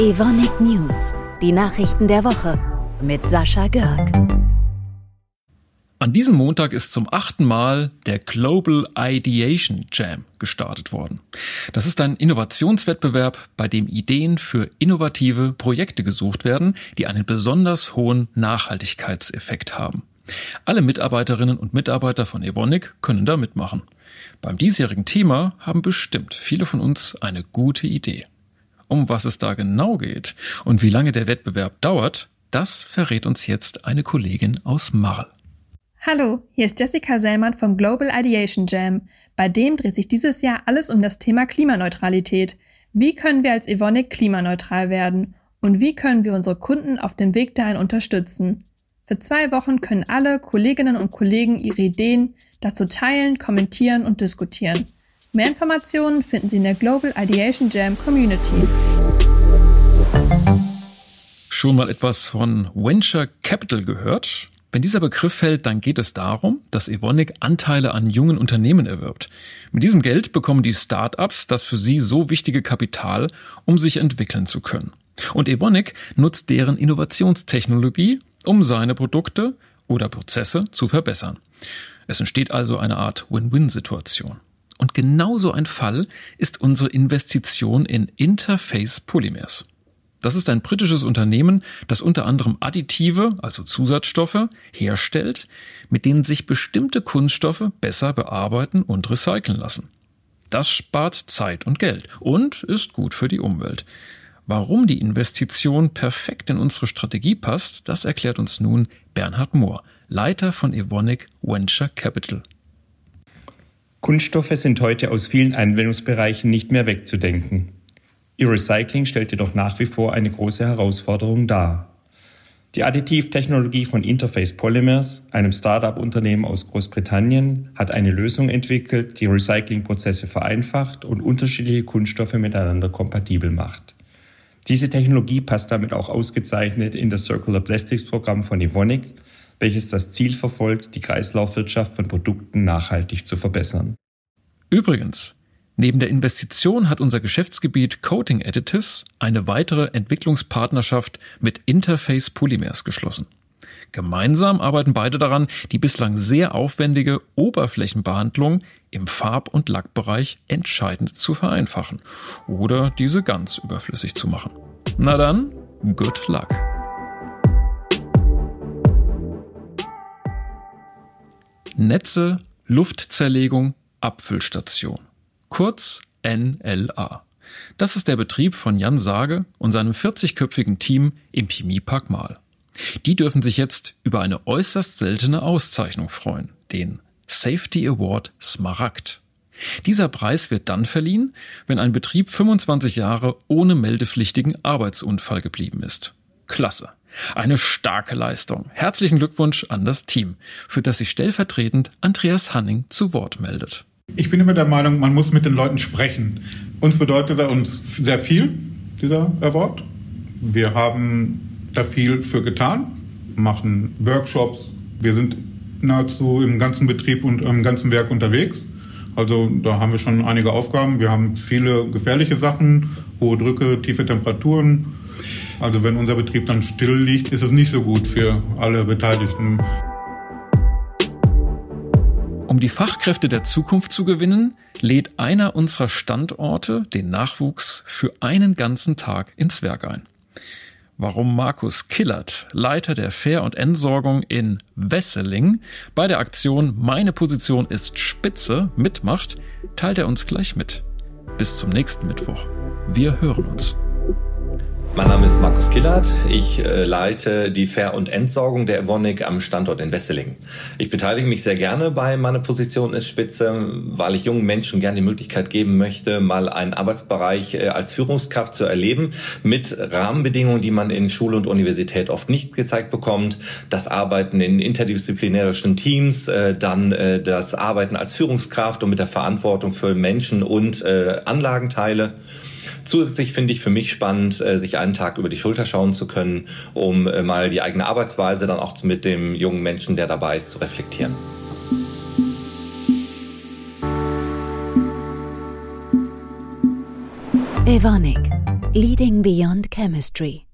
Evonik News, die Nachrichten der Woche mit Sascha Görg. An diesem Montag ist zum achten Mal der Global Ideation Jam gestartet worden. Das ist ein Innovationswettbewerb, bei dem Ideen für innovative Projekte gesucht werden, die einen besonders hohen Nachhaltigkeitseffekt haben. Alle Mitarbeiterinnen und Mitarbeiter von Evonik können da mitmachen. Beim diesjährigen Thema haben bestimmt viele von uns eine gute Idee. Um was es da genau geht und wie lange der Wettbewerb dauert, das verrät uns jetzt eine Kollegin aus Marl. Hallo, hier ist Jessica Sellmann vom Global Ideation Jam. Bei dem dreht sich dieses Jahr alles um das Thema Klimaneutralität. Wie können wir als Evonik klimaneutral werden? Und wie können wir unsere Kunden auf dem Weg dahin unterstützen? Für zwei Wochen können alle Kolleginnen und Kollegen ihre Ideen dazu teilen, kommentieren und diskutieren. Mehr Informationen finden Sie in der Global Ideation Jam Community. Schon mal etwas von Venture Capital gehört? Wenn dieser Begriff fällt, dann geht es darum, dass Evonik Anteile an jungen Unternehmen erwirbt. Mit diesem Geld bekommen die Start-ups das für sie so wichtige Kapital, um sich entwickeln zu können. Und Evonik nutzt deren Innovationstechnologie, um seine Produkte oder Prozesse zu verbessern. Es entsteht also eine Art Win-Win-Situation. Und genauso ein Fall ist unsere Investition in Interface Polymers. Das ist ein britisches Unternehmen, das unter anderem Additive, also Zusatzstoffe, herstellt, mit denen sich bestimmte Kunststoffe besser bearbeiten und recyceln lassen. Das spart Zeit und Geld und ist gut für die Umwelt. Warum die Investition perfekt in unsere Strategie passt, das erklärt uns nun Bernhard Mohr, Leiter von Evonik Venture Capital. Kunststoffe sind heute aus vielen Anwendungsbereichen nicht mehr wegzudenken. Ihr Recycling stellt jedoch nach wie vor eine große Herausforderung dar. Die Additivtechnologie von Interface Polymers, einem Start-up-Unternehmen aus Großbritannien, hat eine Lösung entwickelt, die Recyclingprozesse vereinfacht und unterschiedliche Kunststoffe miteinander kompatibel macht. Diese Technologie passt damit auch ausgezeichnet in das Circular Plastics Programm von Evonik, welches das Ziel verfolgt, die Kreislaufwirtschaft von Produkten nachhaltig zu verbessern. Übrigens, neben der Investition hat unser Geschäftsgebiet Coating Additives eine weitere Entwicklungspartnerschaft mit Interface Polymers geschlossen. Gemeinsam arbeiten beide daran, die bislang sehr aufwendige Oberflächenbehandlung im Farb- und Lackbereich entscheidend zu vereinfachen oder diese ganz überflüssig zu machen. Na dann, good luck! Netze, Luftzerlegung, Abfüllstation. Kurz NLA. Das ist der Betrieb von Jan Sage und seinem 40-köpfigen Team im Chemiepark Mahl. Die dürfen sich jetzt über eine äußerst seltene Auszeichnung freuen, den Safety Award Smaragd. Dieser Preis wird dann verliehen, wenn ein Betrieb 25 Jahre ohne meldepflichtigen Arbeitsunfall geblieben ist. Klasse. Eine starke Leistung. Herzlichen Glückwunsch an das Team, für das sich stellvertretend Andreas Hanning zu Wort meldet. Ich bin immer der Meinung, man muss mit den Leuten sprechen. Uns bedeutet er uns sehr viel, dieser Award. Wir haben da viel für getan, machen Workshops. Wir sind nahezu im ganzen Betrieb und im ganzen Werk unterwegs. Also da haben wir schon einige Aufgaben. Wir haben viele gefährliche Sachen, hohe Drücke, tiefe Temperaturen. Also wenn unser Betrieb dann still liegt, ist es nicht so gut für alle Beteiligten. Um die Fachkräfte der Zukunft zu gewinnen, lädt einer unserer Standorte den Nachwuchs für einen ganzen Tag ins Werk ein. Warum Markus Killert, Leiter der Fair- und Entsorgung in Wesseling, bei der Aktion Meine Position ist Spitze mitmacht, teilt er uns gleich mit. Bis zum nächsten Mittwoch. Wir hören uns. Mein Name ist Markus Killert. Ich äh, leite die Fair- und Entsorgung der Evonik am Standort in Wesseling. Ich beteilige mich sehr gerne bei meiner Position ist Spitze, weil ich jungen Menschen gerne die Möglichkeit geben möchte, mal einen Arbeitsbereich äh, als Führungskraft zu erleben mit Rahmenbedingungen, die man in Schule und Universität oft nicht gezeigt bekommt. Das Arbeiten in interdisziplinärischen Teams, äh, dann das Arbeiten als Führungskraft und mit der Verantwortung für Menschen und Anlagenteile. Zusätzlich finde ich für mich spannend, äh, sich einen Tag über die Schulter schauen zu können, um äh, mal die eigene Arbeitsweise dann auch mit dem jungen Menschen, der dabei ist, zu reflektieren. Evonik, Leading Beyond Chemistry.